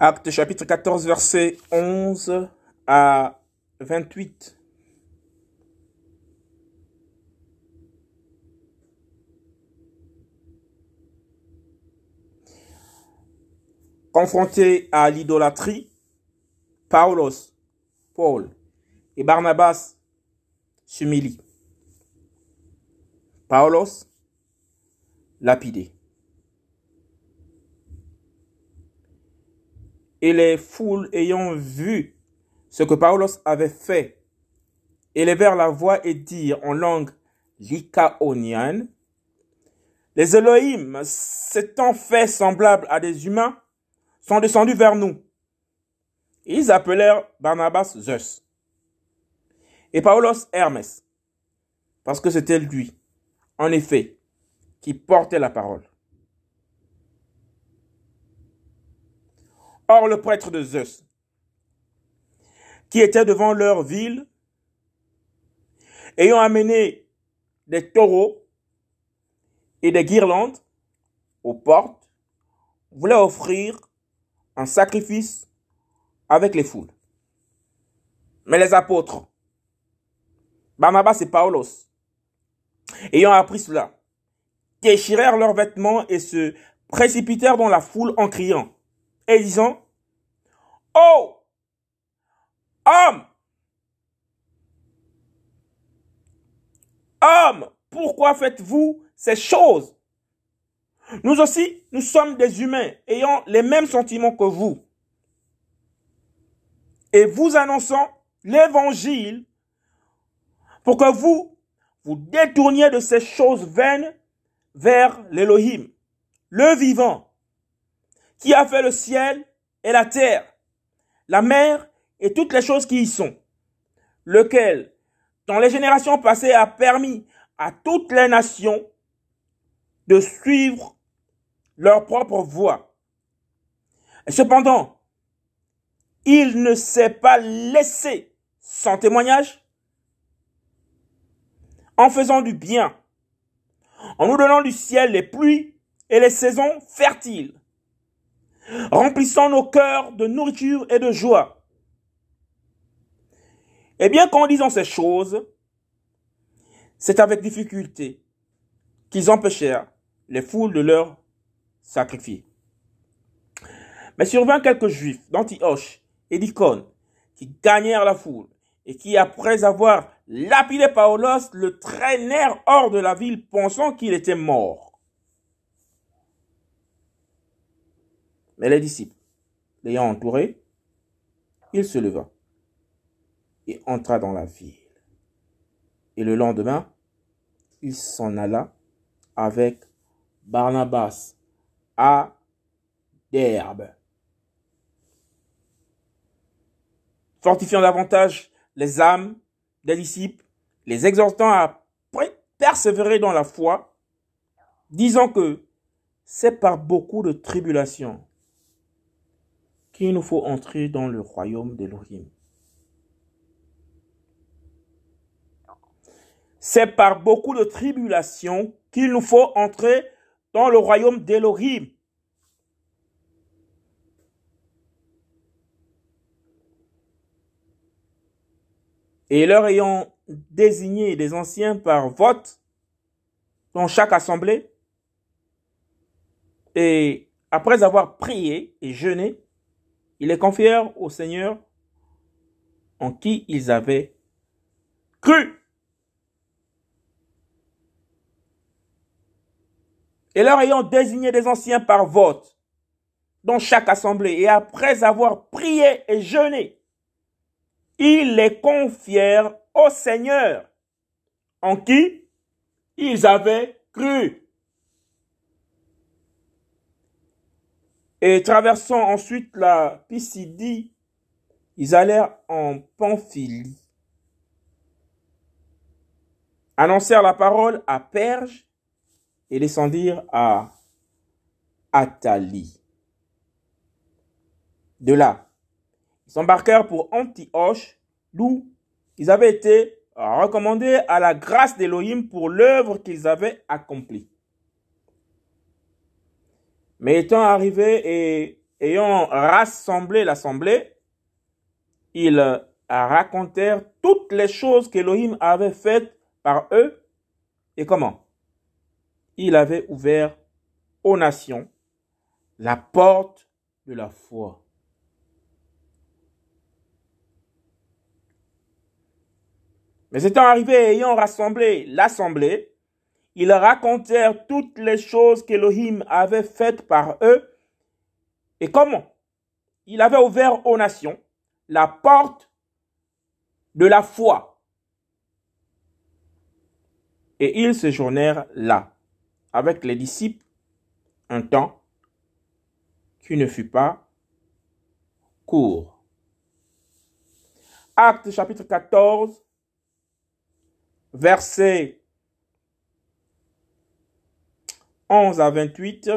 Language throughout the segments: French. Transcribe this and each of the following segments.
Acte chapitre 14, verset 11 à 28. Confrontés à l'idolâtrie, Paulos, Paul et Barnabas s'humilient. Paulos, lapidé. Et les foules ayant vu ce que Paulos avait fait, élevèrent la voix et dirent en langue lycaonienne, les Elohim, s'étant faits semblables à des humains, sont descendus vers nous. Ils appelèrent Barnabas Zeus et Paulos Hermès, parce que c'était lui, en effet, qui portait la parole. Or le prêtre de Zeus, qui était devant leur ville, ayant amené des taureaux et des guirlandes aux portes, voulait offrir un sacrifice avec les foules. Mais les apôtres, Barnabas et Paulos, ayant appris cela, déchirèrent leurs vêtements et se précipitèrent dans la foule en criant et disant, Oh, homme, homme, pourquoi faites-vous ces choses? Nous aussi, nous sommes des humains ayant les mêmes sentiments que vous. Et vous annonçons l'évangile pour que vous vous détourniez de ces choses vaines vers l'Élohim, le vivant, qui a fait le ciel et la terre, la mer et toutes les choses qui y sont, lequel, dans les générations passées, a permis à toutes les nations de suivre leur propre voie. Et cependant, il ne s'est pas laissé sans témoignage en faisant du bien, en nous donnant du ciel les pluies et les saisons fertiles, remplissant nos cœurs de nourriture et de joie. Et bien qu'en disant ces choses, c'est avec difficulté qu'ils empêchèrent les foules de leur sacrifier. Mais survint quelques juifs d'Antioche et d'Icône qui gagnèrent la foule et qui, après avoir lapidé Paulos, le traînèrent hors de la ville pensant qu'il était mort. Mais les disciples, l'ayant entouré, il se leva et entra dans la ville. Et le lendemain, il s'en alla avec Barnabas à Derbe. Fortifiant davantage les âmes des disciples, les exhortant à persévérer dans la foi, disant que c'est par beaucoup de tribulations qu'il nous faut entrer dans le royaume d'Elohim. C'est par beaucoup de tribulations qu'il nous faut entrer dans le royaume d'Elohim. Et leur ayant désigné des anciens par vote dans chaque assemblée, et après avoir prié et jeûné, ils les confièrent au Seigneur en qui ils avaient cru. Et leur ayant désigné des anciens par vote dans chaque assemblée, et après avoir prié et jeûné, ils les confièrent au Seigneur en qui ils avaient cru. Et traversant ensuite la Pisidie, ils allèrent en Pamphylie, annoncèrent la parole à Perge et descendirent à Athalie. De là, ils s'embarquèrent pour Antioche, d'où ils avaient été recommandés à la grâce d'Élohim pour l'œuvre qu'ils avaient accomplie. Mais étant arrivés et ayant rassemblé l'assemblée, ils racontèrent toutes les choses qu'Élohim avait faites par eux et comment? Il avait ouvert aux nations la porte de la foi. Mais étant arrivés ayant rassemblé l'assemblée, ils racontèrent toutes les choses qu'Élohim avait faites par eux et comment? Il avait ouvert aux nations la porte de la foi. Et ils séjournèrent là, avec les disciples, un temps qui ne fut pas court. Acte chapitre 14, verset 11 à 28.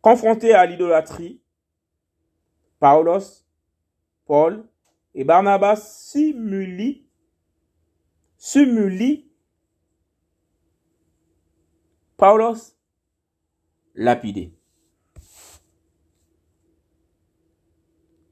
Confrontés à l'idolâtrie, Paulos, Paul et Barnabas simulient, simulient Paulos lapidé.